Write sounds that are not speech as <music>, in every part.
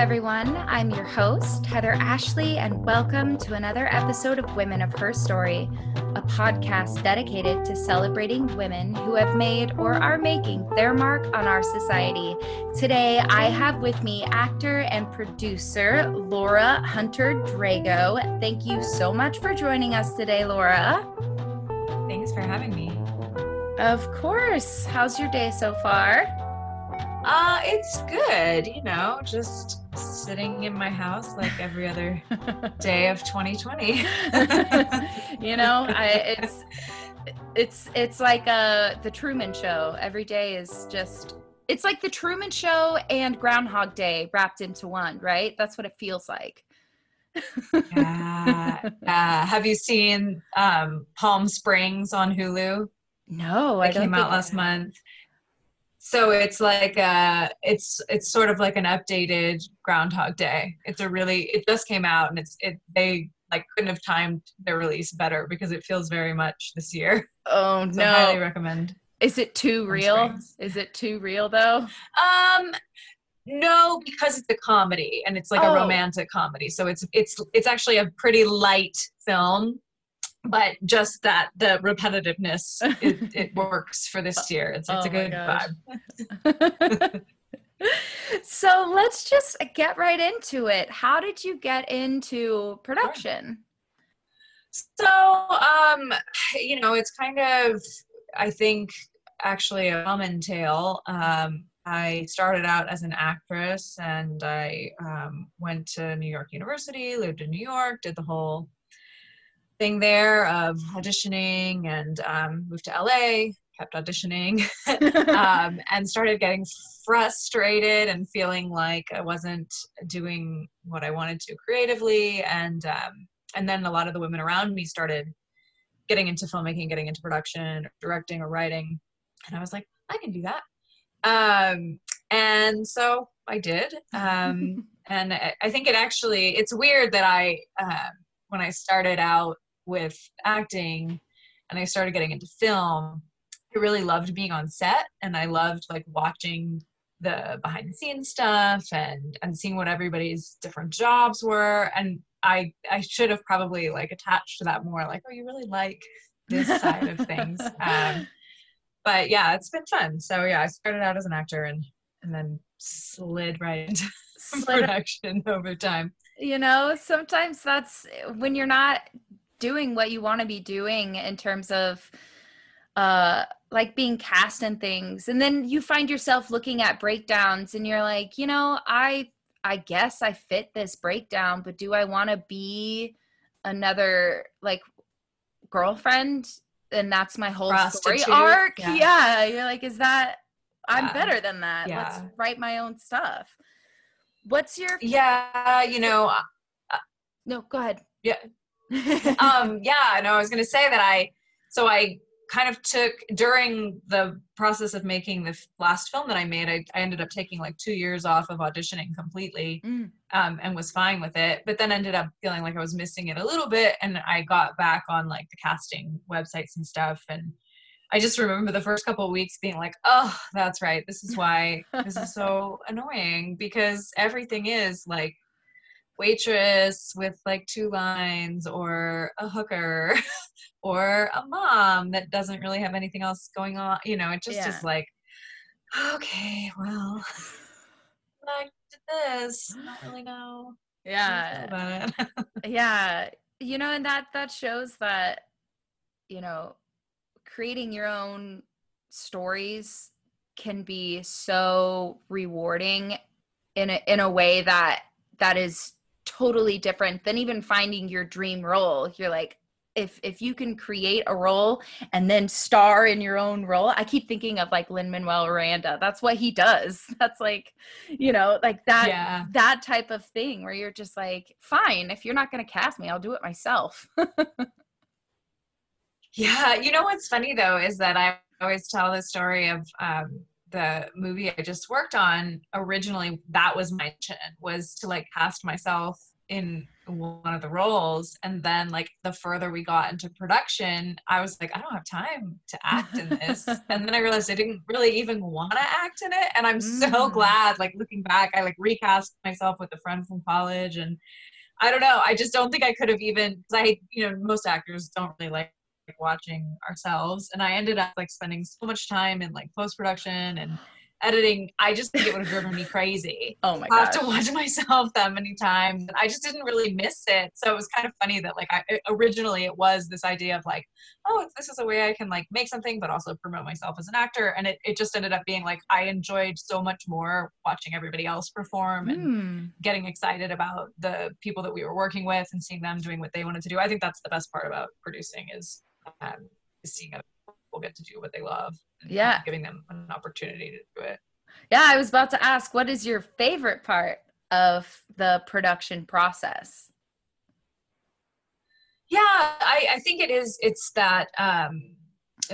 everyone. I'm your host, Heather Ashley, and welcome to another episode of Women of Her Story, a podcast dedicated to celebrating women who have made or are making their mark on our society. Today, I have with me actor and producer Laura Hunter Drago. Thank you so much for joining us today, Laura. Thanks for having me. Of course. How's your day so far? Uh, it's good, you know, just sitting in my house like every other <laughs> day of 2020. <laughs> you know, I, it's it's it's like uh the Truman Show. Every day is just it's like the Truman Show and Groundhog Day wrapped into one, right? That's what it feels like. yeah. <laughs> Uh, have you seen um, Palm Springs on Hulu? No, it came out last month so it's like uh it's it's sort of like an updated groundhog day. It's a really it just came out and it's it they like couldn't have timed their release better because it feels very much this year. Oh so no I highly recommend is it too real? Is it too real though? Um no because it's a comedy and it's like oh. a romantic comedy. So it's it's it's actually a pretty light film but just that the repetitiveness it, <laughs> it works for this year. It's, it's oh a good vibe. <laughs> So let's just get right into it. How did you get into production? So um you know it's kind of i think actually a common tale. Um I started out as an actress and I um, went to New York University, lived in New York, did the whole thing there of auditioning and um, moved to LA, kept auditioning, <laughs> um, and started getting frustrated and feeling like I wasn't doing what I wanted to creatively. And um, and then a lot of the women around me started getting into filmmaking, getting into production, directing, or writing, and I was like, I can do that. Um, and so I did. Um, <laughs> and I, I, think it actually it's weird that I uh, when I started out with acting and I started getting into film, I really loved being on set and I loved like watching the behind the scenes stuff and and seeing what everybody's different jobs were and I I should have probably like attached to that more like oh you really like this side of things. <laughs> Um, but yeah it's been fun. So yeah I started out as an actor and and then slid right into slid <laughs> production over time. You know sometimes that's when you're not doing what you want to be doing in terms of uh like being cast in things and then you find yourself looking at breakdowns and you're like you know i i guess i fit this breakdown but do i want to be another like girlfriend and that's my whole Prostitute. story arc yeah. yeah. you're like is that i'm better than that yeah. let's write my own stuff what's your yeah you know uh, no go ahead yeah <laughs> um, yeah, no, I was going to say that I, so I kind of took during the process of making the last film that I made, I, I ended up taking like two years off of auditioning completely mm. um, and was fine with it, but then ended up feeling like I was missing it a little bit. And I got back on like the casting websites and stuff. And I just remember the first couple of weeks being like, oh, that's right. This is <laughs> why this is so annoying because everything is like waitress with like two lines or a hooker <laughs> or a mom that doesn't really have anything else going on you know it just yeah. is like okay well <laughs> I did this. I don't really know yeah. <laughs> yeah. You know and that that shows that you know creating your own stories can be so rewarding in a in a way that that is totally different than even finding your dream role. You're like, if if you can create a role and then star in your own role i keep thinking of like lin manuel miranda that's what he does <laughs> that's like you know like that yeah. that type of thing where you're just like fine if you're not going to cast me i'll do it myself <laughs> yeah you know what's funny though is that i always tell the story of um, the movie I just worked on, originally that was my mission was to like cast myself in one of the roles. And then like the further we got into production i was like i don't have time to act in this. <laughs> And then i realized i didn't really even want to act in it. And i'm mm. so glad like looking back i like recast myself with a friend from college. And i don't know i just don't think i could have even because i you know most actors don't really like watching ourselves and i ended up like spending so much time in like post production and editing, I just think it would have driven me crazy. <laughs> Oh my god! I have to watch <laughs> myself that many times. I just didn't really miss it. So it was kind of funny that like I originally it was this idea of like, oh, this is a way I can like make something, but also promote myself as an actor. And it, it just ended up being like I enjoyed so much more watching everybody else perform and mm. getting excited about the people that we were working with and seeing them doing what they wanted to do. I think that's the best part about producing is um, seeing other people get to do what they love yeah. giving them an opportunity to do it. Yeah i was about to ask what is your favorite part of the production process? Yeah i i think it is it's that um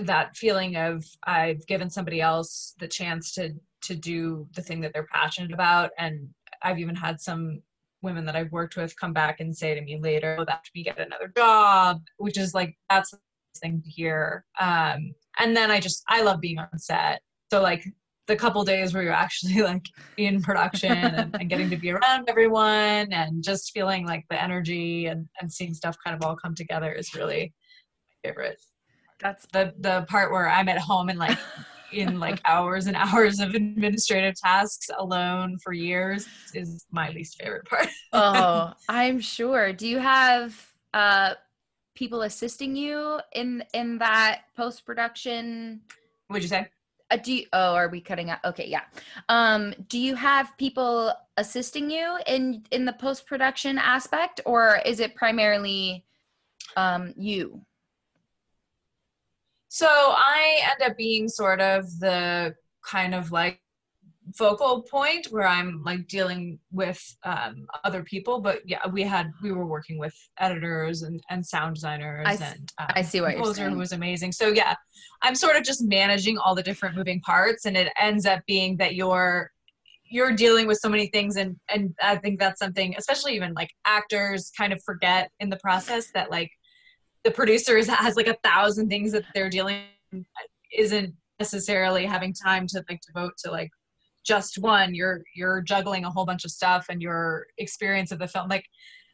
that feeling of i've given somebody else the chance to to do the thing that they're passionate about. And i've even had some women that i've worked with come back and say to me later oh, that we get another job which is like that's thing to hear um and then I just I love being on set. So like the couple days where you're actually <laughs> like in production and, and, <laughs> getting to be around everyone and just feeling like the energy and, and seeing stuff kind of all come together is really my favorite. That's the the part where I'm at home and like <laughs> in like hours and hours of administrative tasks alone for years is my least favorite part. oh, I'm sure. Do you have uh people assisting you in in that post production? Would you say? Uh, do you, oh, are we cutting out? Okay, yeah. Um, do you have people assisting you in in the post production aspect, or is it primarily um, you? So I end up being sort of the kind of like focal point where I'm like dealing with um, other people. But yeah, we had we were working with editors and, and sound designers I, and um, I see what you're saying. who was amazing. So yeah, I'm sort of just managing all the different moving parts, and it ends up being that you're you're dealing with so many things and and I think that's something especially even like actors kind of forget in the process that like the producers has like a thousand things that they're dealing isn't necessarily having time to like devote to like just one you're you're juggling a whole bunch of stuff and your experience of the film like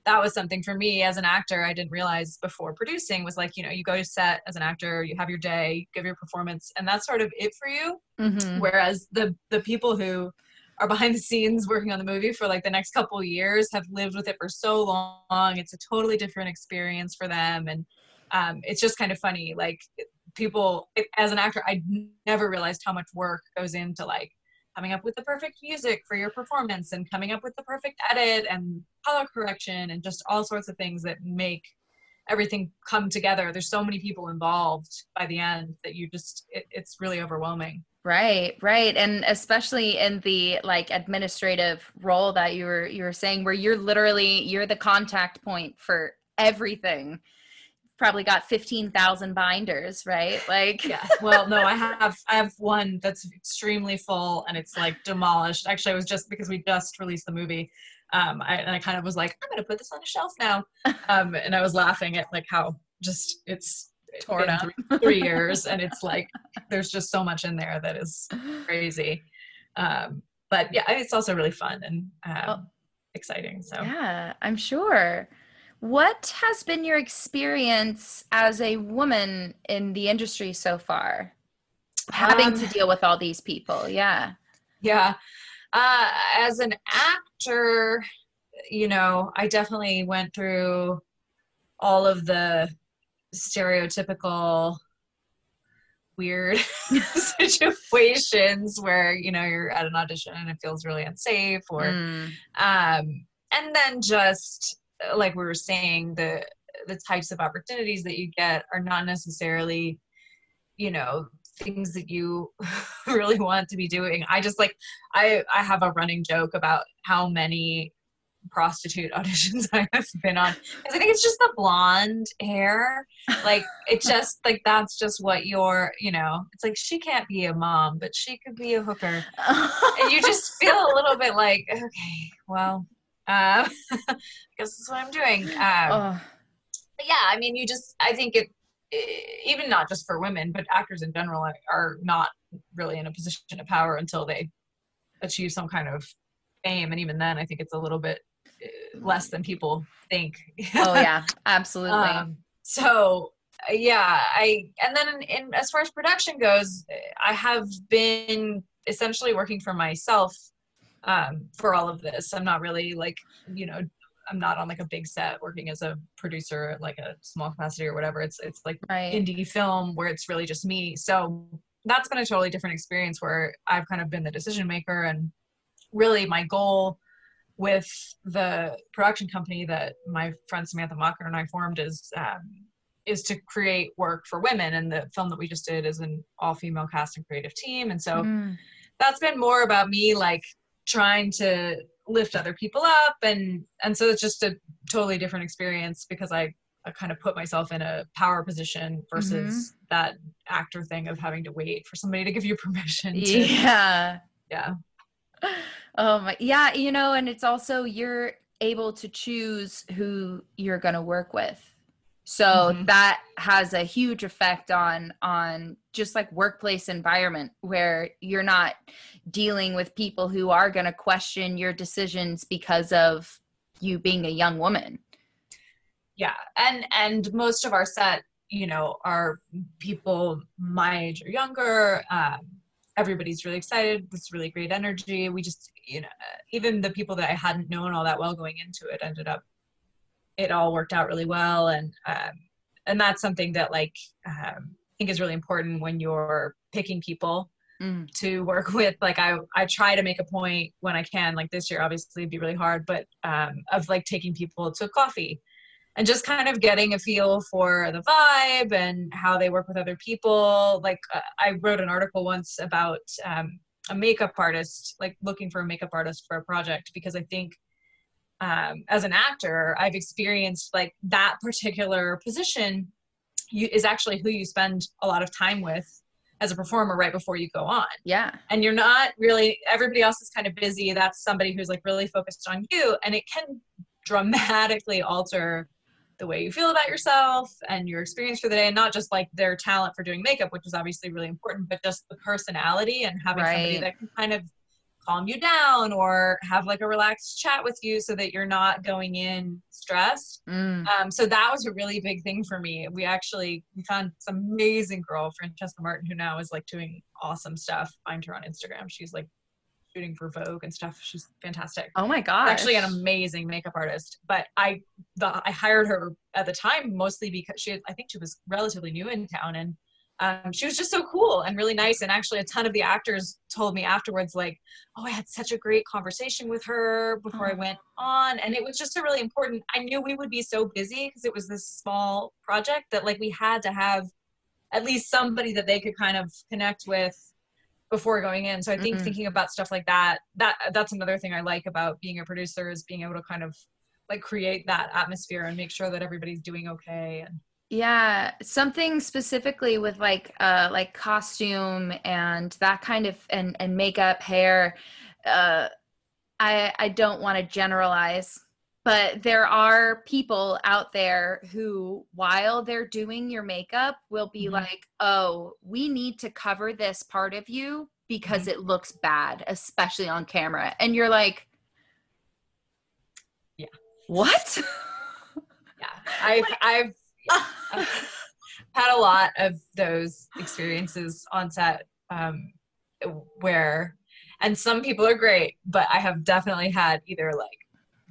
that was something for me as an actor i didn't realize before producing was like you know you go to set as an actor you have your day give your performance and that's sort of it for you mm-hmm. whereas the the people who are behind the scenes working on the movie for like the next couple years have lived with it for so long it's a totally different experience for them and um, it's just kind of funny like people as an actor i never realized how much work goes into like coming up with the perfect music for your performance and coming up with the perfect edit and color correction and just all sorts of things that make everything come together. There's so many people involved by the end that you just it, it's really overwhelming. Right right. And especially in the like administrative role that you were you were saying where you're literally you're the contact point for everything probably got 15,000 binders, right? Like Yeah. <laughs> Well, no, I have I have one that's extremely full and it's like demolished. Actually, it was just because we just released the movie. Um, I, and I kind of was like, I'm gonna put this on a shelf now. Um, and I was laughing at like how just it's torn up three, three years and it's like there's just so much in there that is crazy. Um, but yeah, it's also really fun and um, oh. exciting. So yeah, I'm sure. What has been your experience as a woman in the industry so far? Having um, to deal with all these people, yeah. Yeah. Uh, as an actor, you know, I definitely went through all of the stereotypical weird <laughs> <laughs> situations where you know you're at an audition and it feels really unsafe or mm. um and then just like we were saying, the the types of opportunities that you get are not necessarily, you know, things that you <laughs> really want to be doing. I just like I I have a running joke about how many prostitute <laughs> auditions I have been on. I think it's just the blonde hair. Like it <laughs> just like that's just what you're, you know, it's like she can't be a mom, but she could be a hooker. and you just feel a little bit like, okay, well, Uh, <laughs> I guess that's what I'm doing. Um, yeah, I mean, you just, I think it, even not just for women, but actors in general are not really in a position of power until they achieve some kind of fame. And even then, I think it's a little bit uh, less than people think. oh <laughs> yeah, absolutely. Um, so yeah, I and then in, in, as far as production goes, I have been essentially working for myself um, for all of this. I'm not really like you know I'm not on like a big set working as a producer, like a small capacity or whatever. It's it's like right. indie film where it's really just me. So that's been a totally different experience where I've kind of been the decision maker and really my goal with the production company that my friend Samantha Mocker and I formed is um, is to create work for women and the film that we just did is an all female cast and creative team and so mm. that's been more about me like trying to lift other people up. And and so it's just a totally different experience because I, I kind of put myself in a power position versus mm-hmm. that actor thing of having to wait for somebody to give you <laughs> permission to, yeah. Yeah. Oh my yeah you know and it's also you're able to choose who you're going to work with so mm-hmm. that has a huge effect on on just like workplace environment where you're not dealing with people who are going to question your decisions because of you being a young woman yeah and and most of our set you know are people my age or younger um, everybody's really excited This really great energy we just you know even the people that i hadn't known all that well going into it ended up it all worked out really well. And um, and that's something that like um, i think is really important when you're picking people mm. to work <laughs> with. Like i i try to make a point when i can like this year obviously it'd be really hard but um, of like taking people to coffee and just kind of getting a feel for the vibe and how they work with other people. Like uh, i wrote an article once about um, a makeup artist like looking for a makeup artist for a project because i think um, as an actor, I've experienced like that particular position you, is actually who you spend a lot of time with as a performer right before you go on. Yeah. And you're not really, everybody else is kind of busy. That's somebody who's like really focused on you. And it can dramatically alter the way you feel about yourself and your experience for the day. And not just like their talent for doing makeup, which is obviously really important, but just the personality and having right. somebody that can kind of calm you down or have like a relaxed chat with you so that you're not going in stressed. Mm. Um, so that was a really big thing for me. We actually we found this amazing girl, Francesca Martin, who now is like doing awesome stuff. Find her on Instagram. She's like shooting for Vogue and stuff. She's fantastic. Oh my god! Actually, an amazing makeup artist. But I the, I hired her at the time mostly because she I think she was relatively new in town and um, she was just so cool and really nice. And actually, a ton of the actors told me afterwards, like, "Oh, I had such a great conversation with her before oh. I went on," and it was just a really important. I knew we would be so busy because it was this small project that like we had to have at least somebody that they could kind of connect with before going in. So I think mm-hmm. thinking about stuff like that, that that's another thing I like about being a producer is being able to kind of like create that atmosphere and make sure that everybody's doing okay and yeah, something specifically with like uh like costume and that kind of and and makeup, hair. Uh I I don't want to generalize, but there are people out there who while they're doing your makeup will be mm-hmm. like, "Oh, we need to cover this part of you because mm-hmm. it looks bad, especially on camera." And you're like, "Yeah. What?" <laughs> yeah. I've like, I've had a lot of those experiences on set um, where, and some people are great, but I have definitely had either like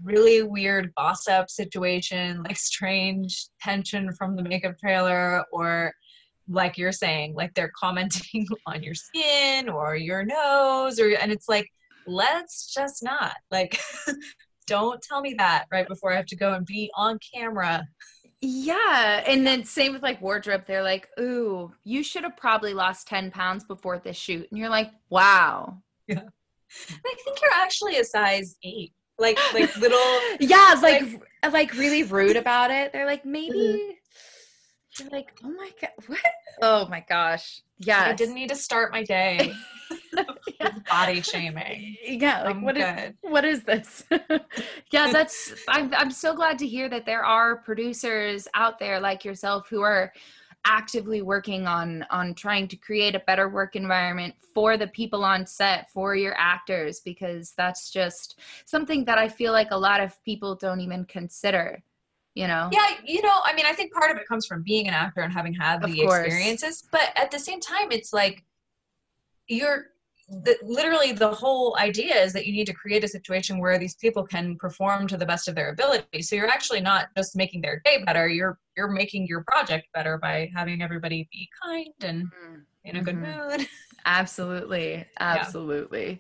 really weird gossip situation, like strange tension from the makeup trailer, or like you're saying, like they're commenting <laughs> on your skin or your nose, or and it's like, let's just not like. <laughs> don't tell me that right before I have to go and be on camera. Yeah. And then same with like wardrobe. They're like, ooh, you should have probably lost 10 pounds before this shoot. And you're like, wow. Yeah. I think you're actually a size eight. Like like <laughs> little Yeah, like like, like really rude about it. They're like, maybe mm-hmm. you're like, oh my god, what? Oh my gosh, yeah. I didn't need to start my day <laughs> <laughs> yeah. body <laughs> shaming. Yeah, like I'm what is, what is this? <laughs> yeah, that's. I'm I'm so glad to hear that there are producers out there like yourself who are actively working on on trying to create a better work environment for the people on set for your actors because that's just something that i feel like a lot of people don't even consider you know yeah you know i mean i think part of it comes from being an actor and having had the experiences but at the same time it's like you're the, literally the whole idea is that you need to create a situation where these people can perform to the best of their ability. So you're actually not just making their day better you're you're making your project better by having everybody be kind and mm-hmm. in a good mm-hmm. mood. Absolutely. <laughs> Absolutely. Yeah.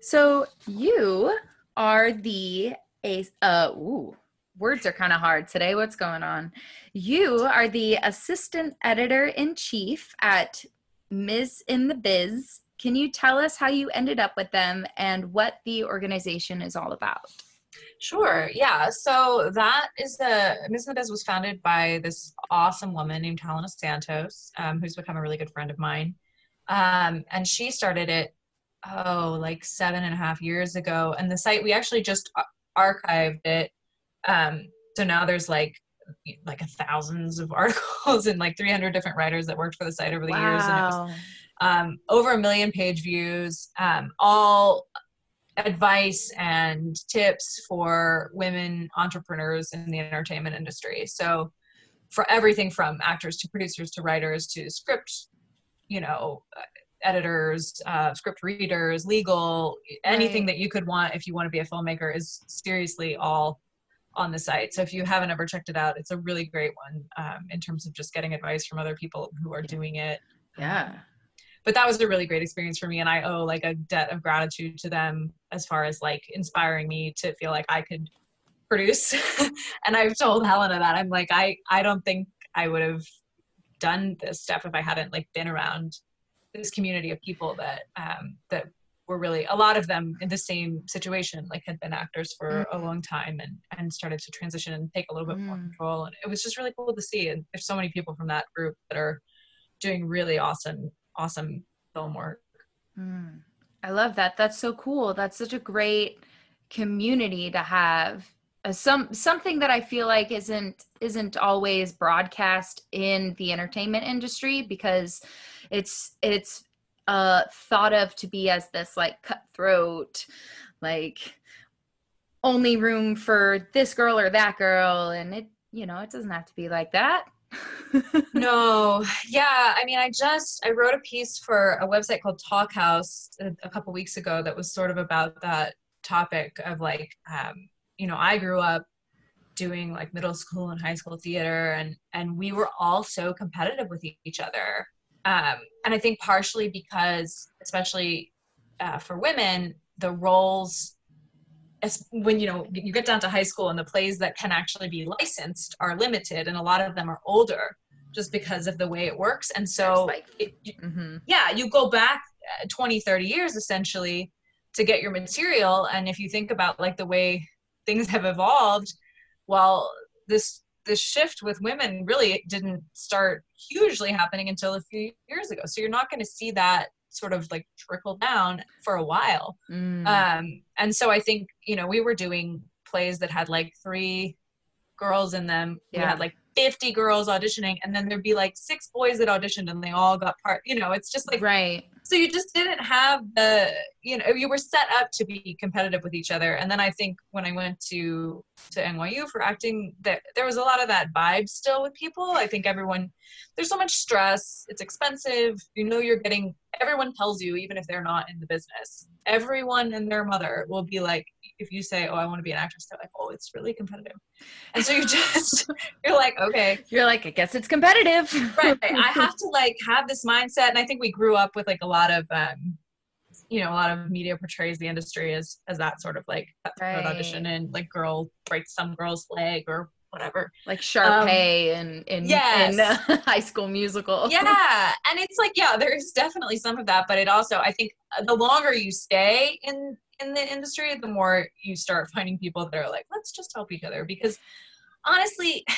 so you are the a uh ooh words are kind of hard today. What's going on? You are the assistant editor in chief at ms in the biz can you tell us how you ended up with them and what the organization is all about? Sure. Yeah. So that is the in the Biz was founded by this awesome woman named Helena Santos, um, who's become a really good friend of mine. Um, and she started it, oh, like seven and a half years ago. And the site, we actually just archived it. Um, so now there's like like a thousands of <laughs> articles and like 300 different writers that worked for the site over the wow. years. And it was um, over a million page views, um, all advice and tips for women entrepreneurs in the entertainment industry. So, for everything from actors to producers to writers to script, you know, editors, uh, script readers, legal, anything right. that you could want if you want to be a filmmaker is seriously all on the site. So if you haven't ever checked it out, it's a really great one um, in terms of just getting advice from other people who are doing it. Yeah but that was a really great experience for me and i owe like a debt of gratitude to them as far as like inspiring me to feel like i could produce <laughs> and i've told helena that i'm like i i don't think i would have done this stuff if i hadn't like been around this community of people that um that were really a lot of them in the same situation like had been actors for mm. a long time and and started to transition and take a little bit mm. more control and it was just really cool to see and there's so many people from that group that are doing really awesome awesome film work. Mm, I love that. That's so cool. That's such a great community to have. Uh, some something that I feel like isn't isn't always broadcast in the entertainment industry because it's it's uh thought of to be as this like cutthroat like only room for this girl or that girl and it you know it doesn't have to be like that <laughs> no. Yeah i mean i just i wrote a piece for a website called Talkhouse a, a couple weeks ago that was sort of about that topic of like um, you know i grew up doing like middle school and high school theater and and we were all so competitive with each other. Um, and i think partially because especially uh, for women the roles when you know you get down to high school and the plays that can actually be licensed are limited and a lot of them are older just because of the way it works. And so like, it, mm-hmm. yeah you go back uh, 20 30 years essentially to get your material. And if you think about like the way things have evolved well this this shift with women really didn't start hugely happening until a few years ago. So you're not going to see that sort of like trickle down for a while. Mm. Um, and so I think, you know, we were doing plays that had like three girls in them. Yeah. We had like 50 girls auditioning and then there'd be like six boys that auditioned and they all got part, you know, it's just like, right. So you just didn't have the, you know, you were set up to be competitive with each other. And then I think when I went to, to NYU for acting, that there was a lot of that vibe still with people. I think everyone, there's so much stress. It's expensive. You know, you're getting everyone tells you, even if they're not in the business, everyone and their mother will be like, if you say, "Oh, I want to be an actress," they're like, "Oh, it's really competitive," and so you <laughs> just you're like, "Okay." You're like, "I guess it's competitive." right. <laughs> I have to like have this mindset, and I think we grew up with like a lot of, um, you know, a lot of media portrays the industry as as that sort of like right. audition and like girl breaks some girl's leg or whatever. Like Sharpay um, and in, yes. in <laughs> uh, High School Musical. Yeah, and it's like yeah, there's definitely some of that, but it also I think uh, the longer you stay in in the industry, the more you start finding people that are like, let's just help each other because honestly. <sighs>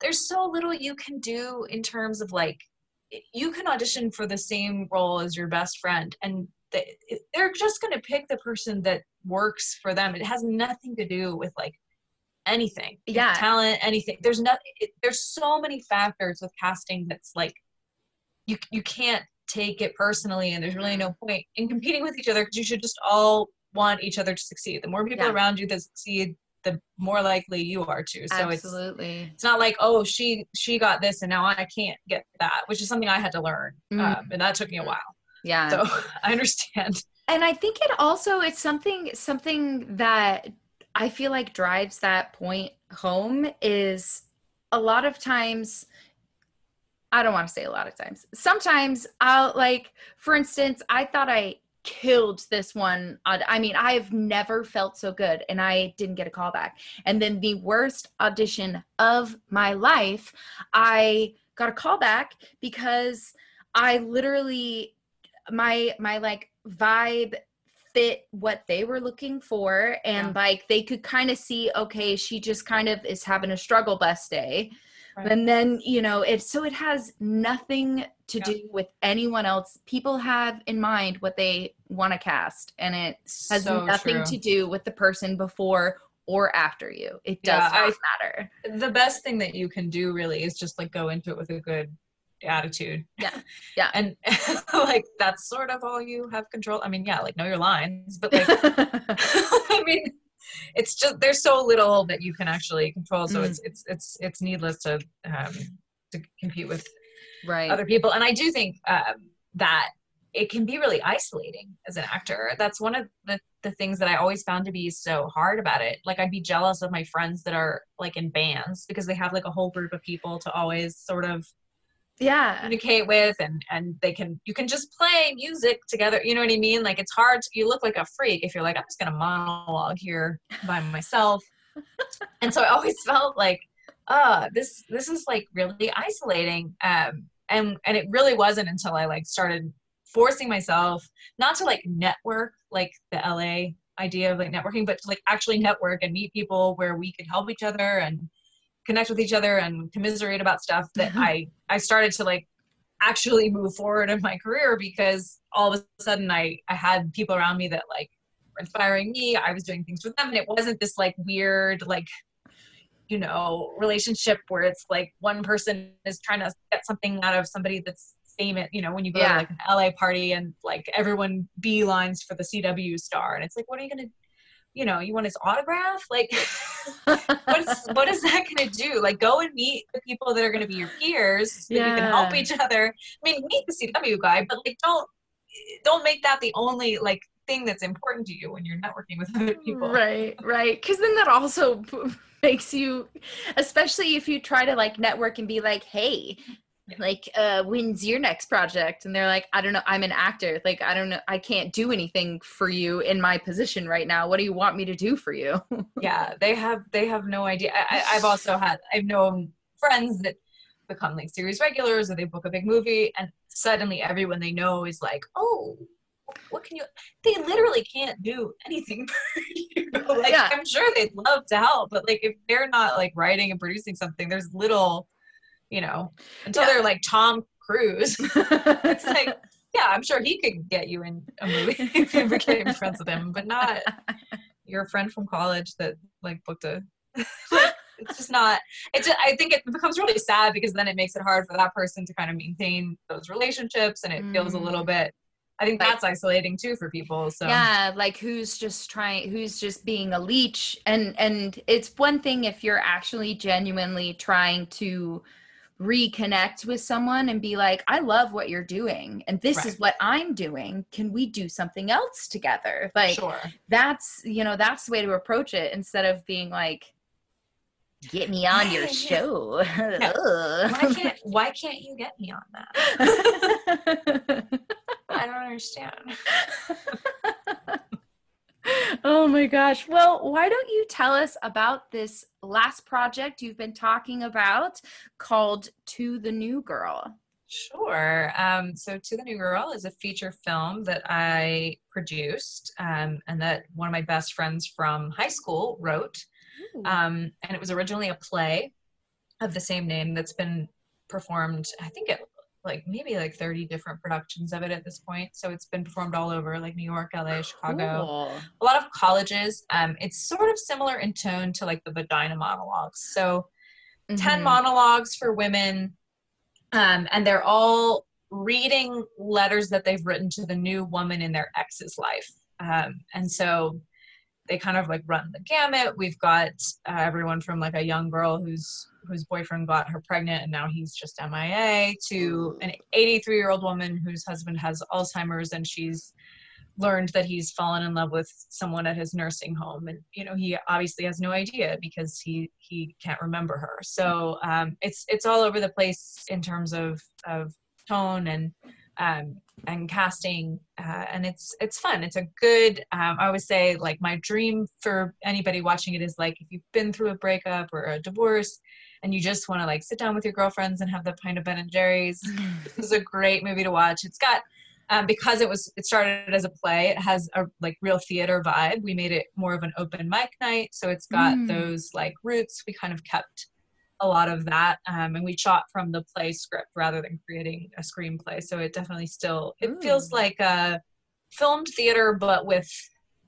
there's so little you can do in terms of like you can audition for the same role as your best friend and they, they're just going to pick the person that works for them it has nothing to do with like anything yeah. talent anything. There's not it, there's so many factors with casting that's like you you can't take it personally and there's really no point in competing with each other because you should just all want each other to succeed. The more people yeah. around you that succeed the more likely you are to. So absolutely. it's, it's not like oh she she got this and now i can't get that which is something i had to learn mm. um, and that took me a while. Yeah. So <laughs> i understand. And i think it also it's something something that i feel like drives that point home is a lot of times I don't want to say a lot of times. Sometimes I'll like, for instance, I thought I killed this one. I mean, I have never felt so good and I didn't get a call back. And then the worst audition of my life, I got a call back because I literally my my like vibe fit what they were looking for and yeah. like they could kind of see okay, she just kind of is having a struggle bus day Right. And then, you know, it so it has nothing to yeah. do with anyone else. People have in mind what they want to cast, and it has so nothing true. to do with the person before or after you. It does yeah, not I, matter. The best thing that you can do really is just like go into it with a good attitude. Yeah. Yeah. And <laughs> like that's sort of all you have control. I mean, yeah, like know your lines, but like <laughs> <laughs> I mean it's just there's so little that you can actually control so mm. it's it's it's it's needless to um to compete with right other people and i do think um that it can be really isolating as an actor that's one of the the things that i always found to be so hard about it like i'd be jealous of my friends that are like in bands because they have like a whole group of people to always sort of yeah. communicate with and and they can you can just play music together you know what i mean? Like it's hard to, you look like a freak if you're like i'm just gonna monologue here by <laughs> myself. And so i always felt like uh this this is like really isolating um and and it really wasn't until i like started forcing myself not to like network like the la idea of like networking but to like actually network and meet people where we could help each other and connect with each other and commiserate about stuff that mm-hmm. I I started to like actually move forward in my career because all of a sudden I I had people around me that like were inspiring me. I was doing things with them, and it wasn't this like weird like you know relationship where it's like one person is trying to get something out of somebody that's famous. You know, when you go yeah. to like an LA party and like everyone beelines for the CW star, and it's like, what are you gonna you know, you want his autograph? Like, <laughs> <laughs> what's, what is that going to do? Like, go and meet the people that are going to be your peers so yeah. you can help each other. I mean, meet the CW guy, but like, don't, don't make that the only like thing that's important to you when you're networking with other people. Right, right. Because then that also <laughs> makes you, especially if you try to like network and be like, hey, like uh when's your next project? And they're like i don't know i'm an actor. Like i don't know i can't do anything for you in my position right now. What do you want me to do for you? <laughs> Yeah they have they have no idea. I, i've also had i've known friends that become like series regulars or they book a big movie and suddenly everyone they know is like oh what can you they literally can't do anything <laughs> for you. Like yeah. i'm sure they'd love to help but like if they're not like writing and producing something there's little you know, until yeah. they're like Tom Cruise. <laughs> it's like, yeah, I'm sure he could get you in a movie <laughs> if you became friends with him, but not your friend from college that like booked a. <laughs> it's just not. It's. Just, I think it becomes really sad because then it makes it hard for that person to kind of maintain those relationships, and it mm. feels a little mm. bit I think that's isolating too for people. So yeah, like who's just trying, who's just being a leech, and and it's one thing if you're actually genuinely trying to reconnect with someone and be like, I love what you're doing and this right. is what I'm doing. Can we do something else together? Like sure. that's, you know, that's the way to approach it instead of being like, get me on your show. <laughs> Why can't why can't you get me on that? <laughs> I don't understand <laughs> oh my gosh. Well, why don't you tell us about this last project you've been talking about called To the New Girl? Sure. Um, so, To the New Girl is a feature film that I produced um, and that one of my best friends from high school wrote. Um, and it was originally a play. of the same name that's been performed. I think it like maybe like 30 different productions of it at this point. So it's been performed all over like New York, LA, Chicago, cool. a lot of colleges. Um, it's sort of similar in tone to like the Vagina monologues. So mm-hmm. 10 monologues for women. Um, and they're all reading letters that they've written to the new woman in their ex's life. Um, and so they kind of like run the gamut. We've got uh, everyone from like a young girl whose whose boyfriend got her pregnant and now he's just MIA to an 83 year old woman whose husband has Alzheimer's and she's learned that he's fallen in love with someone at his nursing home and you know he obviously has no idea because he he can't remember her so um, it's it's all over the place in terms of of tone and um, and casting uh, and it's it's fun. It's a good um, i always say like my dream for anybody watching it is like if you've been through a breakup or a divorce and you just want to like sit down with your girlfriends and have the pint of ben and jerry's <laughs> this is a great movie to watch. It's got um, because it was it started as a play it has a like real theater vibe. We made it more of an open mic night so it's got mm. those like roots. We kind of kept a lot of that um, and we shot from the play script rather than creating a screenplay so it definitely still it Ooh. feels like a filmed theater but with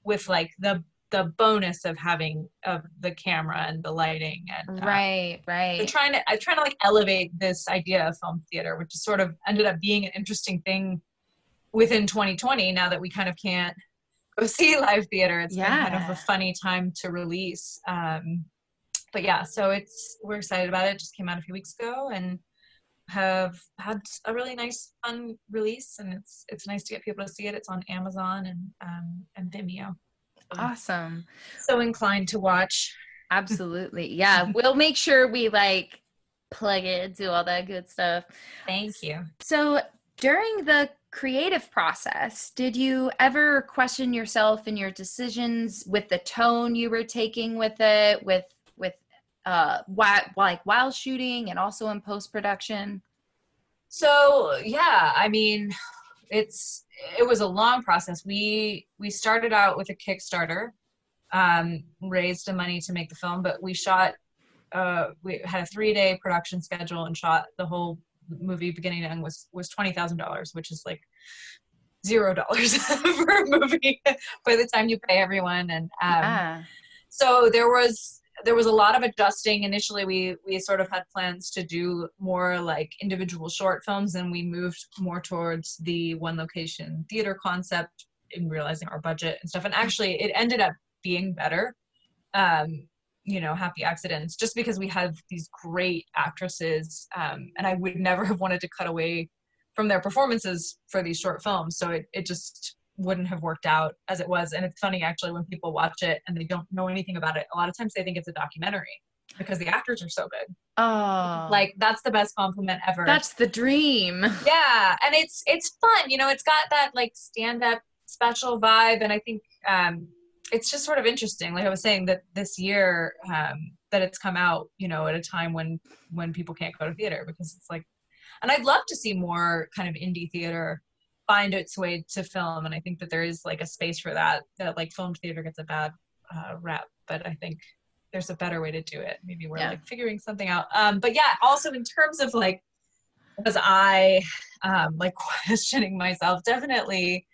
with like the the bonus of having of the camera and the lighting and uh, right right i'm trying to i'm trying to like elevate this idea of film theater which is sort of ended up being an interesting thing within 2020 now that we kind of can't go <laughs> see live theater It's yeah. been kind of a funny time to release um but yeah, so it's we're excited about it. it. Just came out a few weeks ago and have had a really nice fun release and it's it's nice to get people to see it. It's on Amazon and um and Vimeo. Awesome. So inclined to watch. Absolutely. Yeah. <laughs> we'll make sure we like plug it, do all that good stuff. Thank you. So during the creative process, did you ever question yourself and your decisions with the tone you were taking with it, with uh while like while shooting and also in post production so yeah i mean it's it was a long process we we started out with a kickstarter um raised the money to make the film but we shot uh we had a three day production schedule and shot the whole movie beginning to end was was twenty thousand dollars which is like zero dollars <laughs> for a movie <laughs> by the time you pay everyone and um yeah. so there was there was a lot of adjusting. Initially we we sort of had plans to do more like individual short films and we moved more towards the one location theater concept in realizing our budget and stuff. And actually it ended up being better um you know happy accidents just because we had these great actresses um and i would never <laughs> have wanted to cut away from their performances for these short films. So it, it just wouldn't have worked out as it was. And it's funny actually when people watch it and they don't know anything about it, a lot of times they think it's a documentary because the actors are so good. Oh. Like that's the best compliment ever. That's the dream. Yeah. And it's it's fun. You know, it's got that like stand up special vibe and I think um it's just sort of interesting. Like I was saying that this year um that it's come out, you know, at a time when when people can't go to theater because it's like and I'd love to see more kind of indie theater find its way to film and i think that there is like a space for that that like film theater gets a bad uh, rep but i think there's a better way to do it. Maybe we're yeah. like figuring something out. Um but yeah also in terms of like was i um like <laughs> questioning myself definitely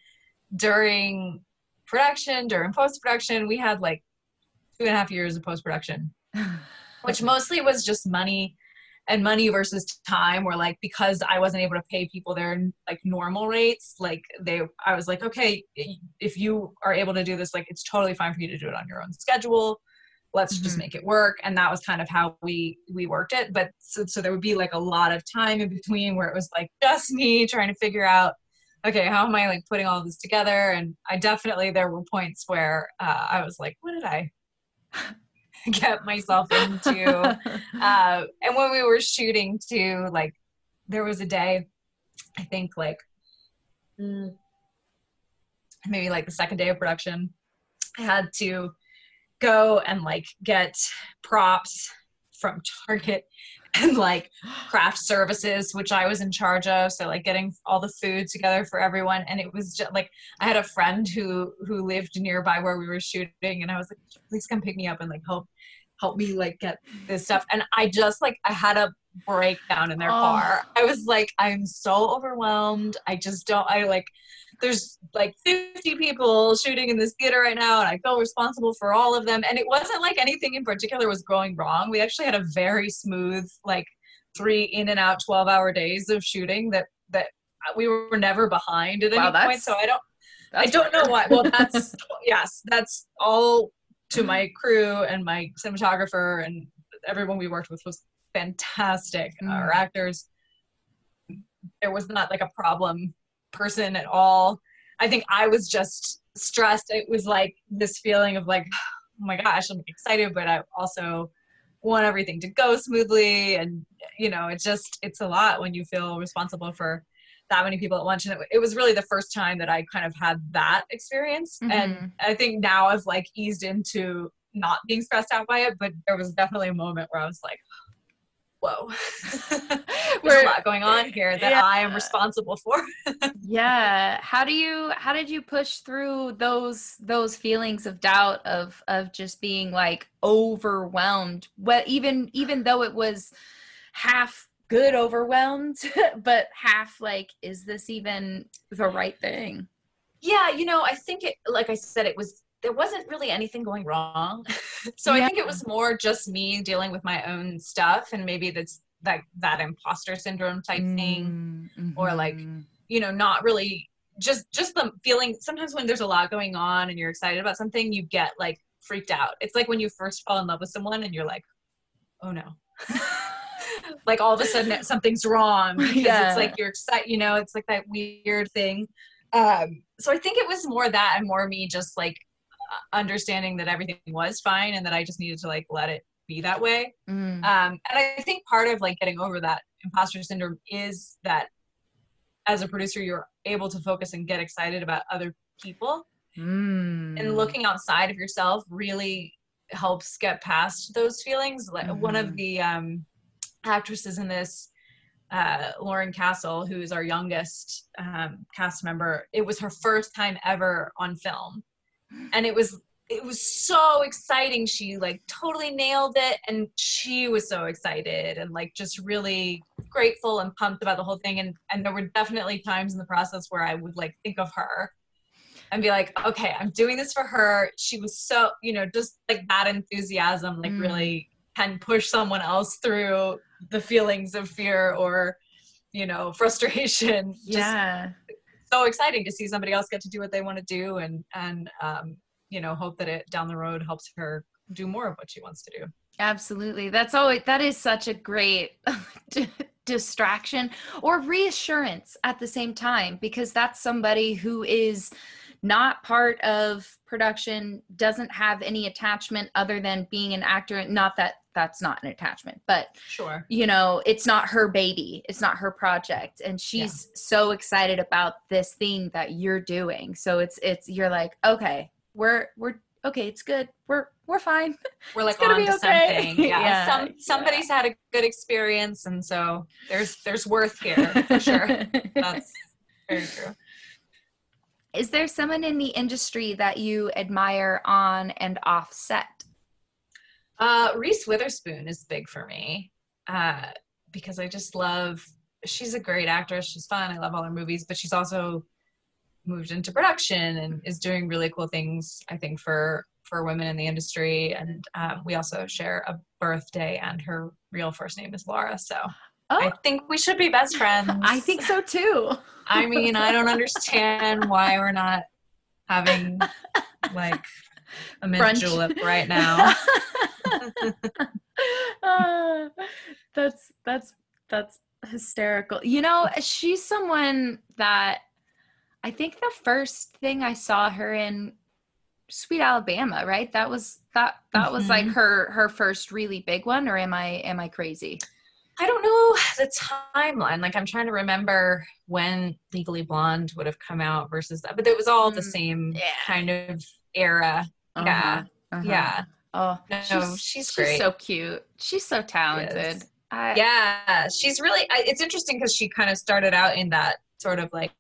during production during post-production we had like two and a half years of post-production <laughs> which mostly was just money and money versus time were like because i wasn't able to pay people their like normal rates like they i was like okay if you are able to do this like it's totally fine for you to do it on your own schedule. Let's mm-hmm. just make it work. And that was kind of how we we worked it. But so, so there would be like a lot of time in between where it was like just me trying to figure out okay how am i like putting all this together? And i definitely there were points where uh, i was like what did i <laughs> get myself into. uh, and when we were shooting too, like there was a day, I think like mm, maybe like the second day of production, I had to go and like get props from <laughs> Target and like craft services, which I was in charge of. So like getting all the food together for everyone. And it was just like I had a friend who who lived nearby where we were shooting, and I was like, please come pick me up and like help help me like get this stuff. And I just like I had a breakdown in their oh. car. I was like, I'm so overwhelmed. I just don't I like there's like 50 people shooting in this theater right now and I feel responsible for all of them. And it wasn't like anything in particular was going wrong. We actually had a very smooth, like three in and out 12 hour days of shooting that that we were never behind at wow, any point. So I don't I don't know why. Well, <laughs> that's yes, that's all to my crew and my cinematographer and everyone we worked with was fantastic. Mm. Our actors, there was not like a problem person at all. I think I was just stressed. It was like this feeling of like, <sighs> oh my gosh, I'm excited, but I also want everything to go smoothly. And, you know, it's just, it's a lot when you feel responsible for that many people at once. And it, it was really the first time that I kind of had that experience. Mm-hmm. And I think now I've like eased into not being stressed out by it, but there was definitely a moment where I was like, whoa. <laughs> There's a lot going on here that yeah. i am responsible for. <laughs> Yeah. How do you how did you push through those those feelings of doubt of of just being like overwhelmed? What even even though it was half good overwhelmed <laughs> but half like is this even the right thing? Yeah you know i think it like i said it was there wasn't really anything going wrong. <laughs> so yeah. I think it was more just me dealing with my own stuff and maybe that's like that imposter syndrome type mm, thing mm-hmm. or like you know not really just just the feeling sometimes when there's a lot going on and you're excited about something you get like freaked out. It's like when you first fall in love with someone and you're like, "Oh no." <laughs> like all of a sudden something's wrong <laughs> because yeah. it's like you're excited, you know, it's like that weird thing. Um so I think it was more that and more me just like understanding that everything was fine and that I just needed to like let it be that way. Mm. Um, and I think part of like getting over that imposter syndrome is that as a producer, you're able to focus and get excited about other people. Mm. And looking outside of yourself really helps get past those feelings. Like mm-hmm. one of mm-hmm. the um, actresses in this, uh, Lauren Castle, who is our youngest um, cast member, it was her first time ever on film and it was it was so exciting. She like totally nailed it. And she was so excited and like just really grateful and pumped about the whole thing. And and there were definitely times in the process where i would like think of her and be like okay i'm doing this for her. She was so you know just like that enthusiasm like mm. really can push someone else through the feelings of fear or you know frustration. <laughs> Yeah so exciting to see somebody else get to do what they want to do and and um, you know hope that it down the road helps her do more of what she wants to do. Absolutely. That's always that is such a great <laughs> distraction or reassurance at the same time because that's somebody who is not part of production doesn't have any attachment other than being an actor not that that's not an attachment but sure. you know it's not her baby it's not her project and she's yeah. so excited about this thing that you're doing. So it's it's you're like okay we're we're okay it's good we're we're fine. <laughs> We're like on to okay. something. <laughs> Yeah, yeah Some, somebody's yeah. had a good experience and so there's there's worth here for sure. <laughs> That's very true. Is there someone in the industry that you admire on and off set uh, Reese Witherspoon is big for me uh, because I just love. She's a great actress. She's fun. I love all her movies, but she's also moved into production and is doing really cool things. I think for for women in the industry, and um, we also share a birthday, and her real first name is Laura. So oh. I think we should be best friends. <laughs> I think so too. I mean, I don't understand why we're not having like a mint julep right <laughs> now. Uh, <laughs> that's that's that's hysterical. You know, she's someone that I think the first thing I saw her in Sweet Alabama, right? That was that that mm-hmm. was like mm-hmm. her her first really big one or am I am I crazy? I don't know the timeline. Like I'm trying to remember when Legally Blonde would have come out versus that, but it was all the mm, same yeah. kind of era. Uh-huh. Yeah. Uh-huh. Yeah. Oh, no, she's, she's great. She's so cute. She's so talented. I, yeah, she's really. I, it's interesting because she kind of started out in that sort of like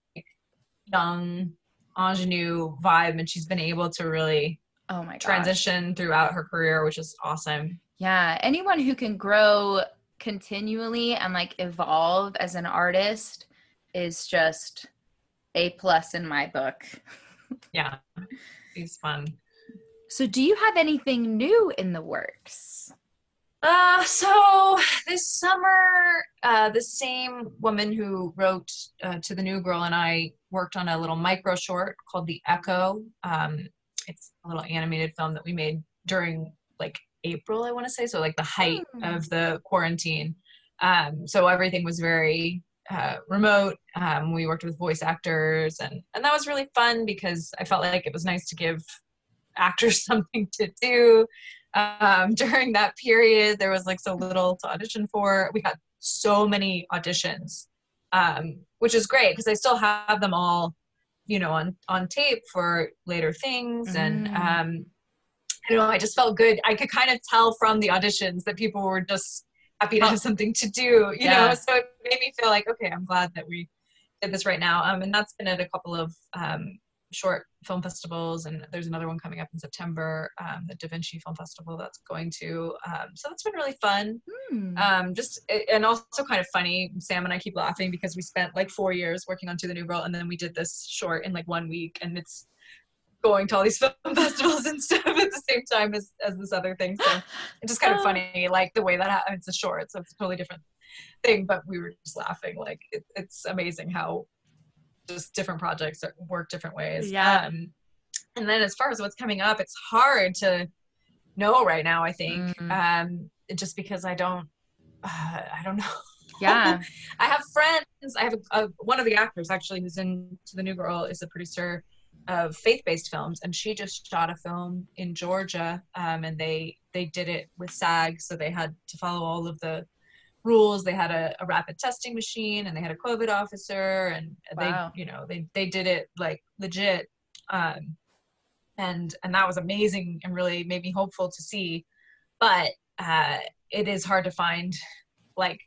young ingenue vibe, and she's been able to really oh my gosh. transition throughout her career, which is awesome. Yeah, anyone who can grow continually and like evolve as an artist is just a plus in my book. <laughs> yeah, it's fun. So, do you have anything new in the works? Uh, so this summer, uh, the same woman who wrote uh, to the New Girl and I worked on a little micro short called The Echo. Um, it's a little animated film that we made during like April, I want to say, so like the height mm. of the quarantine. Um, so everything was very uh, remote. Um, we worked with voice actors, and and that was really fun because I felt like it was nice to give actors <laughs> something to do um, during that period. There was like so little to audition for. We had so many auditions, um, which is great because I still have them all, you know, on on tape for later things. Mm. And um, you know, I just felt good. I could kind of tell from the auditions that people were just happy to have something to do, you yeah. know. So it made me feel like, okay, I'm glad that we did this right now. Um, and that's been at a couple of um, short film festivals, and there's another one coming up in September, um, the Da Vinci Film Festival. That's going to. Um, so that's been really fun. Mm. Um, just and also kind of funny. Sam and I keep laughing because we spent like four years working on To the New Girl, and then we did this short in like one week, and it's going to all these <laughs> film festivals and stuff at the same time as, as this other thing. So <gasps> it's just kind of oh. funny, like the way that happens. It's a short, so it's a totally different thing. But we were just laughing. Like it, it's amazing how just different projects that work different ways. Yeah. Um, and then as far as what's coming up, it's hard to know right now. I think mm. um, just because I don't, uh, I don't <laughs> know. Yeah. <laughs> I have friends. I have a, a, one of the actors actually who's in to the New Girl is a producer of faith-based films, and she just shot a film in Georgia, um, and they they did it with SAG, so they had to follow all of the rules. They had a, a rapid testing machine, and they had a COVID officer, and wow. they you know they they did it like legit, um, and and that was amazing and really made me hopeful to see, but uh, it is hard to find like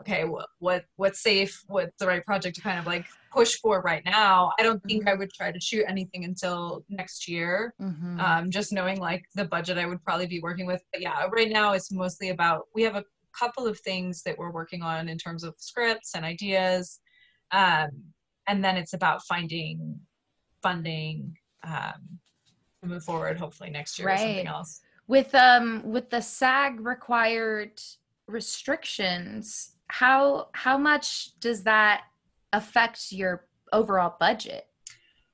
okay what what what's safe what's the right project to kind of like push for right now i don't think mm-hmm. i would try to shoot anything until next year mm-hmm. um, just knowing like the budget i would probably be working with but yeah right now it's mostly about we have a couple of things that we're working on in terms of scripts and ideas um, and then it's about finding funding um, to move forward hopefully next year right. or something else with um with the SAG required restrictions how how much does that affect your overall budget?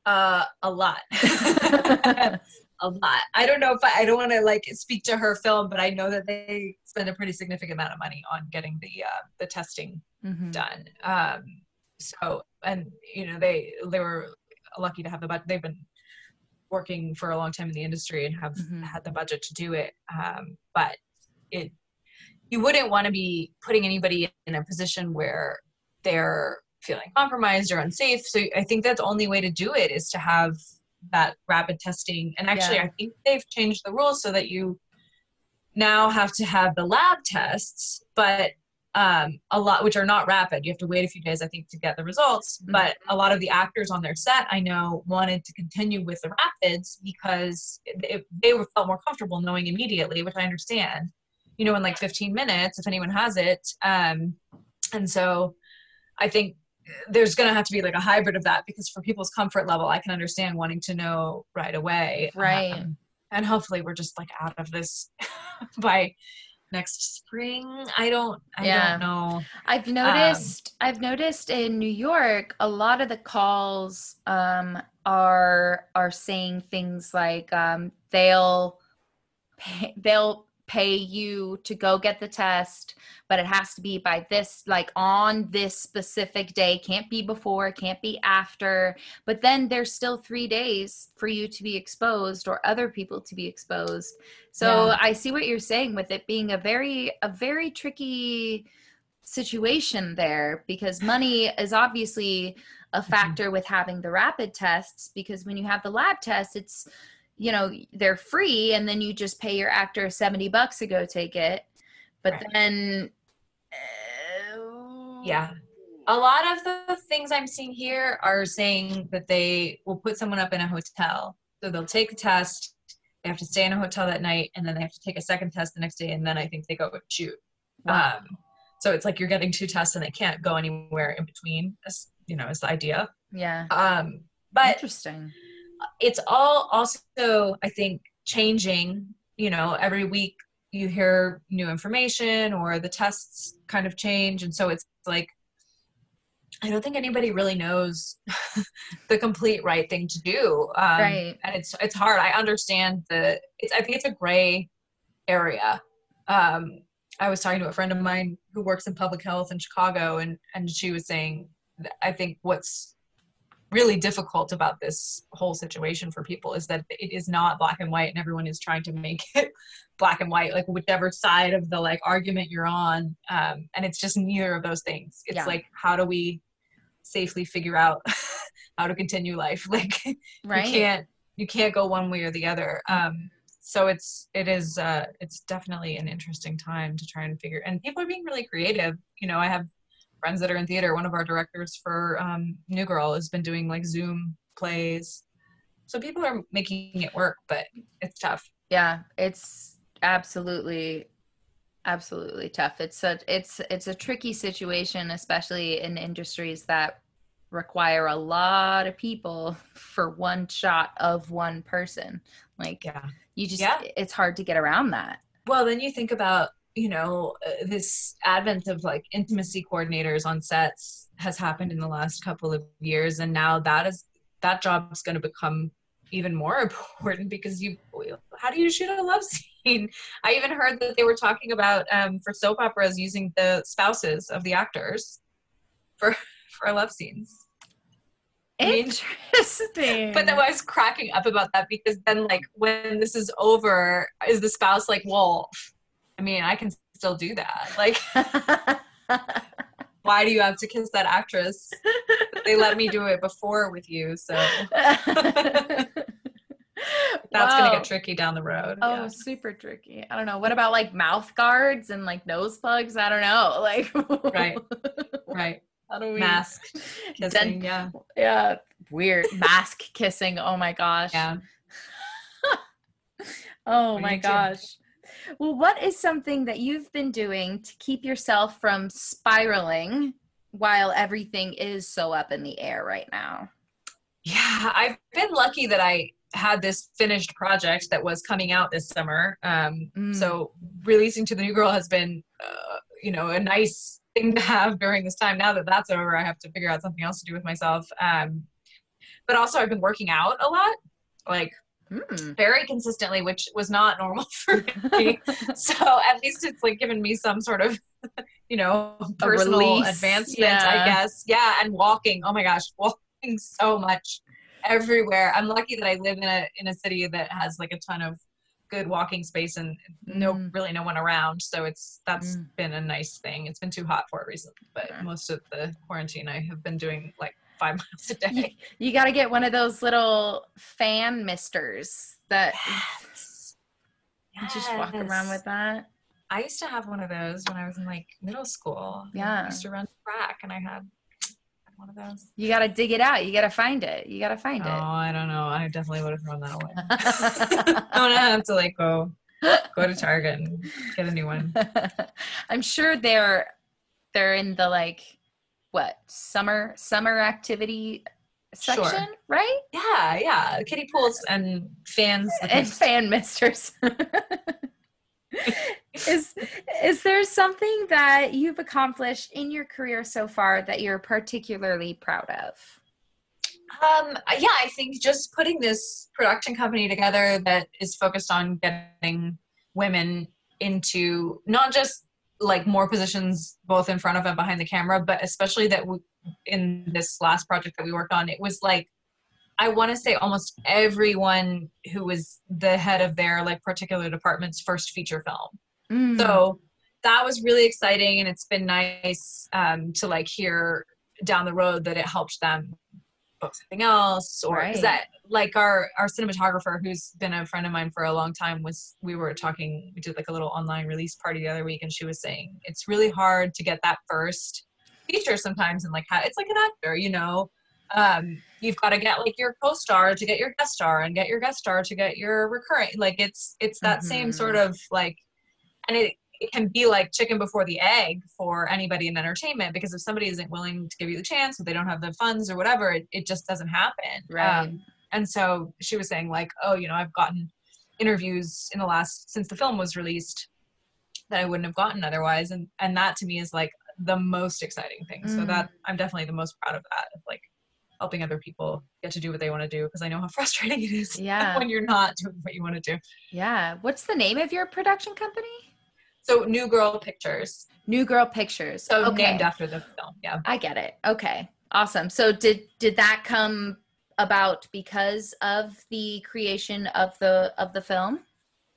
Uh, a lot. <laughs> <laughs> a lot. I don't know if I, I don't want to like speak to her film, but I know that they spend a pretty significant amount of money on getting the uh, the testing mm-hmm. done. Um, so and you know they they were lucky to have the budget. They've been working for a long time in the industry and have mm-hmm. had the budget to do it. Um, but it you wouldn't want to be putting anybody in a position where they're feeling compromised or unsafe. So I think that the only way to do it is to have that rapid testing. And actually, yeah. I think they've changed the rules so that you now have to have the lab tests, but um, a lot which are not rapid. You have to wait a few days, I think, to get the results. Mm-hmm. But a lot of the actors on their set, I know, wanted to continue with the rapids because it, they felt more comfortable knowing immediately, which I understand you know in like 15 minutes if anyone has it um, and so i think there's going to have to be like a hybrid of that because for people's comfort level i can understand wanting to know right away. Right. Um, and hopefully we're just like out of this <laughs> by next spring. I don't i yeah. don't know. I've um, noticed um, i've noticed in new york a lot of the calls um are are saying things like um they'll pay, they'll pay you to go get the test, but it has to be by this, like on this specific day. Can't be before, can't be after. But then there's still three days for you to be exposed or other people to be exposed. So yeah. I see what you're saying with it being a very, a very tricky situation there because money is obviously a mm-hmm. factor with having the rapid tests because when you have the lab test, it's you know they're free and then you just pay your actor 70 bucks to go take it. But right. then uh, yeah. A lot of the things i'm seeing here are saying that they will put someone up in a hotel. So they'll take a test they have to stay in a hotel that night and then they have to take a second test the next day and then i think they go shoot. Wow. um, so it's like you're getting two tests and they can't go anywhere in between you know is the idea. Yeah. Um but interesting it's all also i think changing you know every week you hear new information or the tests kind of change and so it's like I don't think anybody really knows <laughs> the complete right thing to do. Um, right. And it's it's hard. I understand the. It's I think it's a gray area. Um, I was talking to a friend of mine who works in public health in Chicago, and and she was saying, I think what's really difficult about this whole situation for people is that it is not black and white and everyone is trying to make <laughs> it black and white like whichever side of the like argument you're on um, and it's just neither of those things it's yeah. like how do we safely figure out <laughs> how to continue life <laughs> like right. you can't you can't go one way or the other um, so it's it is uh, it's definitely an interesting time to try and figure and people are being really creative you know i have friends that are in theater. One of our directors for um, New Girl has been doing like Zoom plays. So people are making it work, but it's tough. Yeah, it's absolutely absolutely tough. It's a it's it's a tricky situation especially in industries that require a lot of people <laughs> for one shot of one person. Like yeah. you just yeah. it's hard to get around that. Well, then you think about you know uh, this advent of like intimacy coordinators on sets has happened in the last couple of years and now that is that job is going to become even more <laughs> important because you how do you shoot a love <laughs> scene i even heard that they were talking about um, for soap operas using the spouses of the actors for <laughs> for love scenes Interesting. but then I was cracking up about that because then, like, when this is over, is the spouse like, well, I mean, I can still do that. Like, <laughs> <laughs> why do you have to kiss that actress? They let me do it before with you, so <laughs> that's gonna get tricky down the road. Oh, yeah. super tricky. I don't know. What about like mouth guards and like nose plugs? I don't know. Like, right, right. How do we mask kissing? yeah, yeah. Weird mask kissing. Oh my gosh. Yeah. oh my gosh. Well, what is something that you've been doing to keep yourself from spiraling while everything is so up in the air right now? Yeah, I've been lucky that I had this finished project that was coming out this summer. Um, mm. So releasing to the new girl has been, uh, you know, a nice thing to have during this time. Now that that's over, I have to figure out something else to do with myself. Um, but also, I've been working out a lot, like mm. very consistently, which was not normal <laughs> for <laughs> me. so at least it's like given me some sort of, you know, personal advancement, yeah. I guess. Yeah, and walking. Oh my gosh, <laughs> walking so much everywhere. I'm lucky that I live in a in a city that has like a ton of good walking space and no mm. really no one around so it's that's mm. been a nice thing it's been too hot for it recently but most of the quarantine i have been doing like five <laughs> miles a day. You, you got to get one of those little fan misters that yes. yes. just walk around with that. I used to have one of those when I was in like middle school. Yeah. I used to run track and I had one of those. You got to dig it out. You got to find it. You got to find oh, it. Oh, I don't know. I definitely would have thrown that away. I'm going to have to like go go to Target and get a new one. <laughs> I'm sure they're they're in the like what summer summer activity section, sure. right? Yeah, yeah. Kiddie pools and fans <laughs> and fan misters. <laughs> is is there something that you've accomplished in your career so far that you're particularly proud of? Um, yeah, I think just putting this production company together that is focused on getting women into not just like more positions both in front of and behind the camera but especially that we, in this last project that we worked on it was like i want to say almost everyone who was the head of their like particular department's first feature film mm. so that was really exciting and it's been nice um, to like hear down the road that it helped them book something else or right. that like our our cinematographer who's been a friend of mine for a long time was we were talking we did like a little online release party the other week and she was saying it's really hard to get that first feature sometimes and like how it's like an actor you know um, you've got to get like your co-star to get your guest star and get your guest star to get your recurring like it's it's that mm-hmm. same sort of like and it, it can be like chicken before the egg for anybody in entertainment because if somebody isn't willing to give you the chance or they don't have the funds or whatever it, it just doesn't happen right um, and so she was saying like oh you know i've gotten interviews in the last since the film was released that i wouldn't have gotten otherwise and and that to me is like the most exciting thing mm. so that i'm definitely the most proud of that of like helping other people get to do what they want to do because I know how <laughs> frustrating it is yeah. when you're not doing what you want to do. Yeah. What's the name of your production company? So New Girl Pictures. New Girl Pictures. So okay. named after the film. Yeah. I get it. Okay. Awesome. So did did that come about because of the creation of the of the film?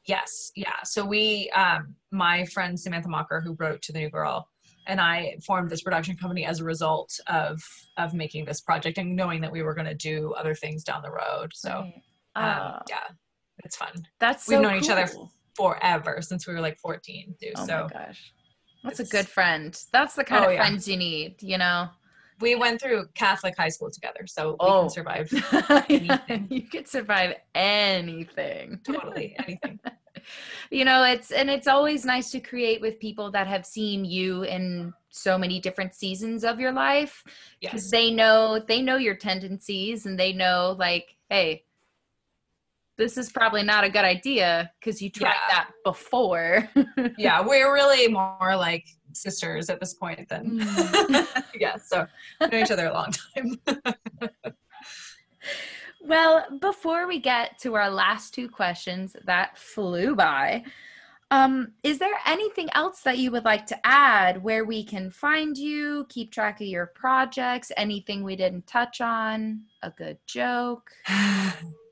Yes. Yeah. So we um my friend Samantha Mocker who wrote to the New Girl and I formed this production company as a result of of making this project and knowing that we were going to do other things down the road. So, right. um, yeah, it's fun. That's we've so known cool. each other forever since we were like 14 too. Oh so my gosh, that's a good friend. That's the kind oh, of yeah. friends you need. You know. We went through Catholic high school together, so oh. we can survive <laughs> anything. you could survive anything. <laughs> Totally, anything you know it's and it's always nice to create with people that have seen you in so many different seasons of your life because yes. they know they know your tendencies and they know like hey this is probably not a good idea because you tried yeah. that before <laughs> yeah we're really more like sisters at this point than mm. <laughs> yeah so we know each other a long time <laughs> well, before we get to our last two questions that flew by, um, is there anything else that you would like to add where we can find you, keep track of your projects, anything we didn't touch on, a good joke? <sighs>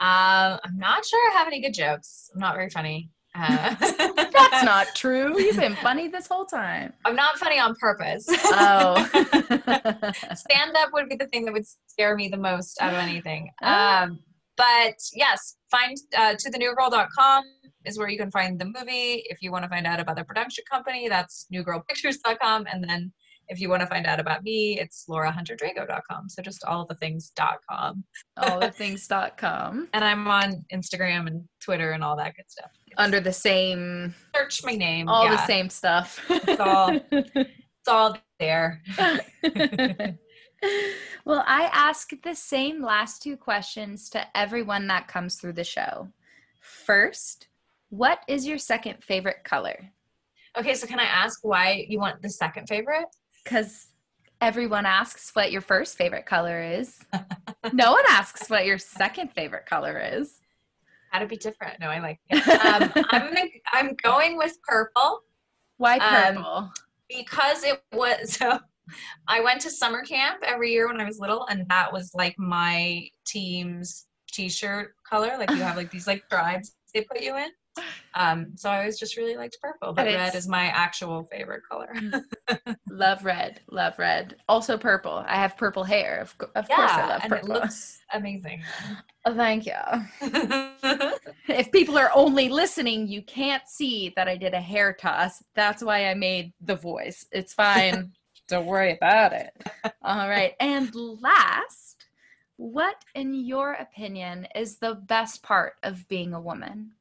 um, I'm not sure I have any good jokes. I'm not very funny. Uh, <laughs> That's not <laughs> true. You've been funny this whole time. I'm not funny on purpose. Oh. <laughs> Stand up would be the thing that would scare me the most out of anything. <gasps> Oh. Um, but yes, find uh, to thenewgirl.com is where you can find the movie. If you want to find out about the production company, that's newgirlpictures.com. And then if you want to find out about me, it's laurahunterdrago.com. So just all the things.com. all the <laughs> things.com. and I'm on Instagram and Twitter and all that good stuff. Under the same search my name. All yeah. the same stuff. it's all it's all there. <laughs> well, I ask the same last two questions to everyone that comes through the show. First, what is your second favorite color? Okay, so can I ask why you want the second favorite? Because everyone asks what your first favorite color is. <laughs> no one asks what your second favorite color is. How to be different? No, I like. Um, <laughs> I'm gonna, I'm going with purple. Why um, purple? Um, because it was <laughs> so. I went to summer camp every year when I was little, and that was like my team's t-shirt color. Like you have like these like tribes they put you in. Um, so I always just really liked purple, but red is my actual favorite color. Mm. <laughs> love red, love red. Also purple. I have purple hair. Of, of yeah, course, I love purple. And it looks amazing. Oh, thank you. <laughs> if people are only listening, you can't see that I did a hair toss. That's why I made the voice. It's fine. <laughs> Don't worry about it. All right. And last, what, in your opinion, is the best part of being a woman?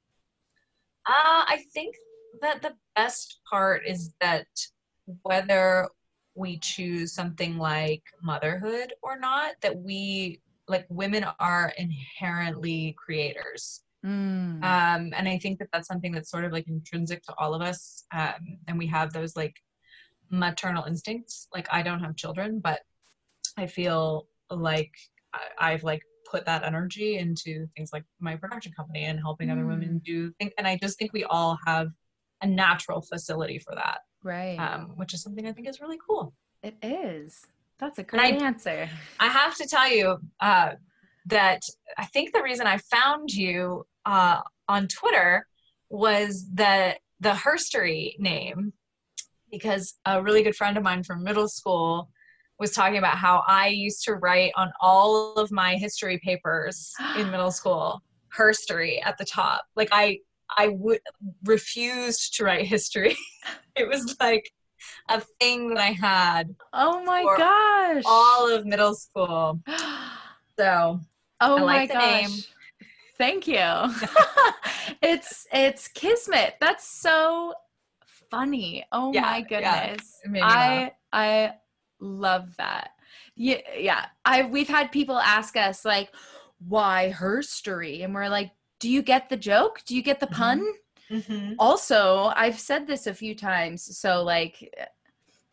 Uh, I think that the best part is that whether we choose something like motherhood or not, that we like women are inherently creators. Mm. Um, and I think that that's something that's sort of like intrinsic to all of us. Um, and we have those like maternal instincts. Like I don't have children, but I feel like I've like put that energy into things like my production company and helping mm. other women mm. do things. And I just think we all have a natural facility for that. Right. Um, which is something I think is really cool. It is. That's a great I, answer. I have to tell you uh, that I think the reason I found you uh, on Twitter was that the Herstory name, because a really good friend of mine from middle school was talking about how I used to write on all of my history papers <gasps> in middle school herstory at the top. Like I I would refused to write history. <laughs> it was like a thing that I had. Oh my gosh. All of middle school. <gasps> So Oh like my gosh. Name. Thank you. <laughs> <laughs> it's it's Kismet. That's so funny. Oh yeah, my goodness. Yeah. I I love that. Yeah, yeah. I we've had people ask us like why her story and we're like do you get the joke? Do you get the mm-hmm. pun? Mm-hmm. Also, I've said this a few times, so like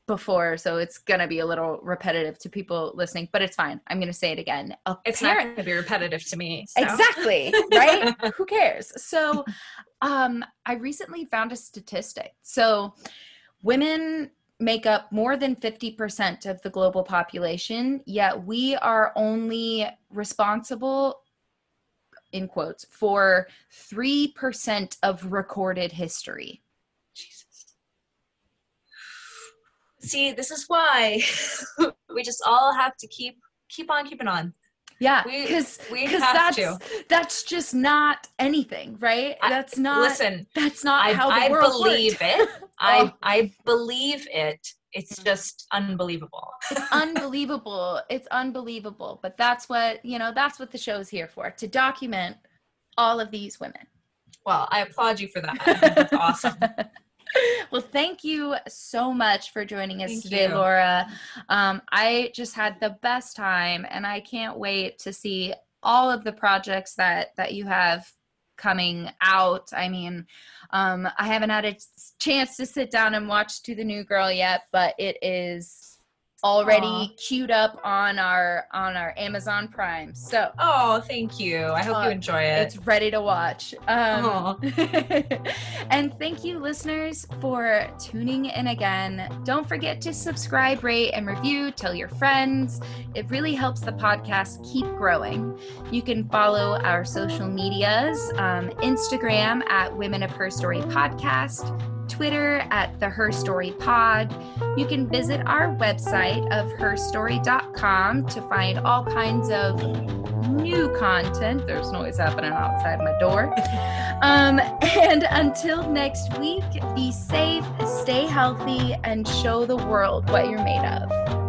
before, so it's gonna be a little repetitive to people listening, but it's fine. I'm gonna say it again. It's not gonna be repetitive to me. So. Exactly, right? <laughs> Who cares? So, um, I recently found a statistic. So, women make up more than 50% of the global population, yet we are only responsible in quotes for 3% of recorded history. Jesus. See, this is why <laughs> we just all have to keep keep on keeping on. Yeah, because because that's to. that's just not anything, right? I, that's not. Listen, that's not I, how the I world believe it. <laughs> oh. I I believe it. It's just unbelievable. it's <laughs> unbelievable. It's unbelievable. But that's what you know. That's what the show's here for to document all of these women. Well, I applaud you for that. That's <laughs> awesome. Well, thank you so much for joining us thank today, you. Laura. Um, I just had the best time, and I can't wait to see all of the projects that that you have coming out. I mean, um, I haven't had a chance to sit down and watch To the New Girl yet, but it is already Aww. queued up on our on our Amazon Prime. So oh, thank you. I hope uh, you enjoy it. It's ready to watch. Um, <laughs> and thank you, listeners, for tuning in again. Don't forget to subscribe, rate, and review. Tell your friends. It really helps the podcast keep growing. You can follow our social medias: um, Instagram at Women of Her Story Podcast. Twitter at the Her Story Pod. You can visit our website of herstory.com to find all kinds of new content. There's noise happening outside my door. <laughs> Um, and until next week, be safe, stay healthy, and show the world what you're made of.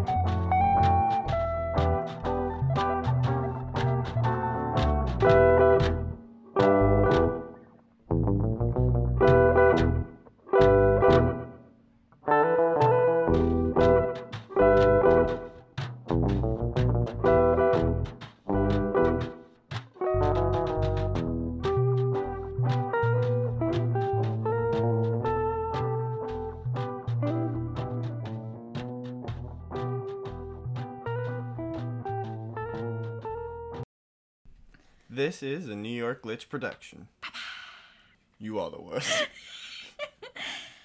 This is a New York Glitch production. you are the worst. <laughs>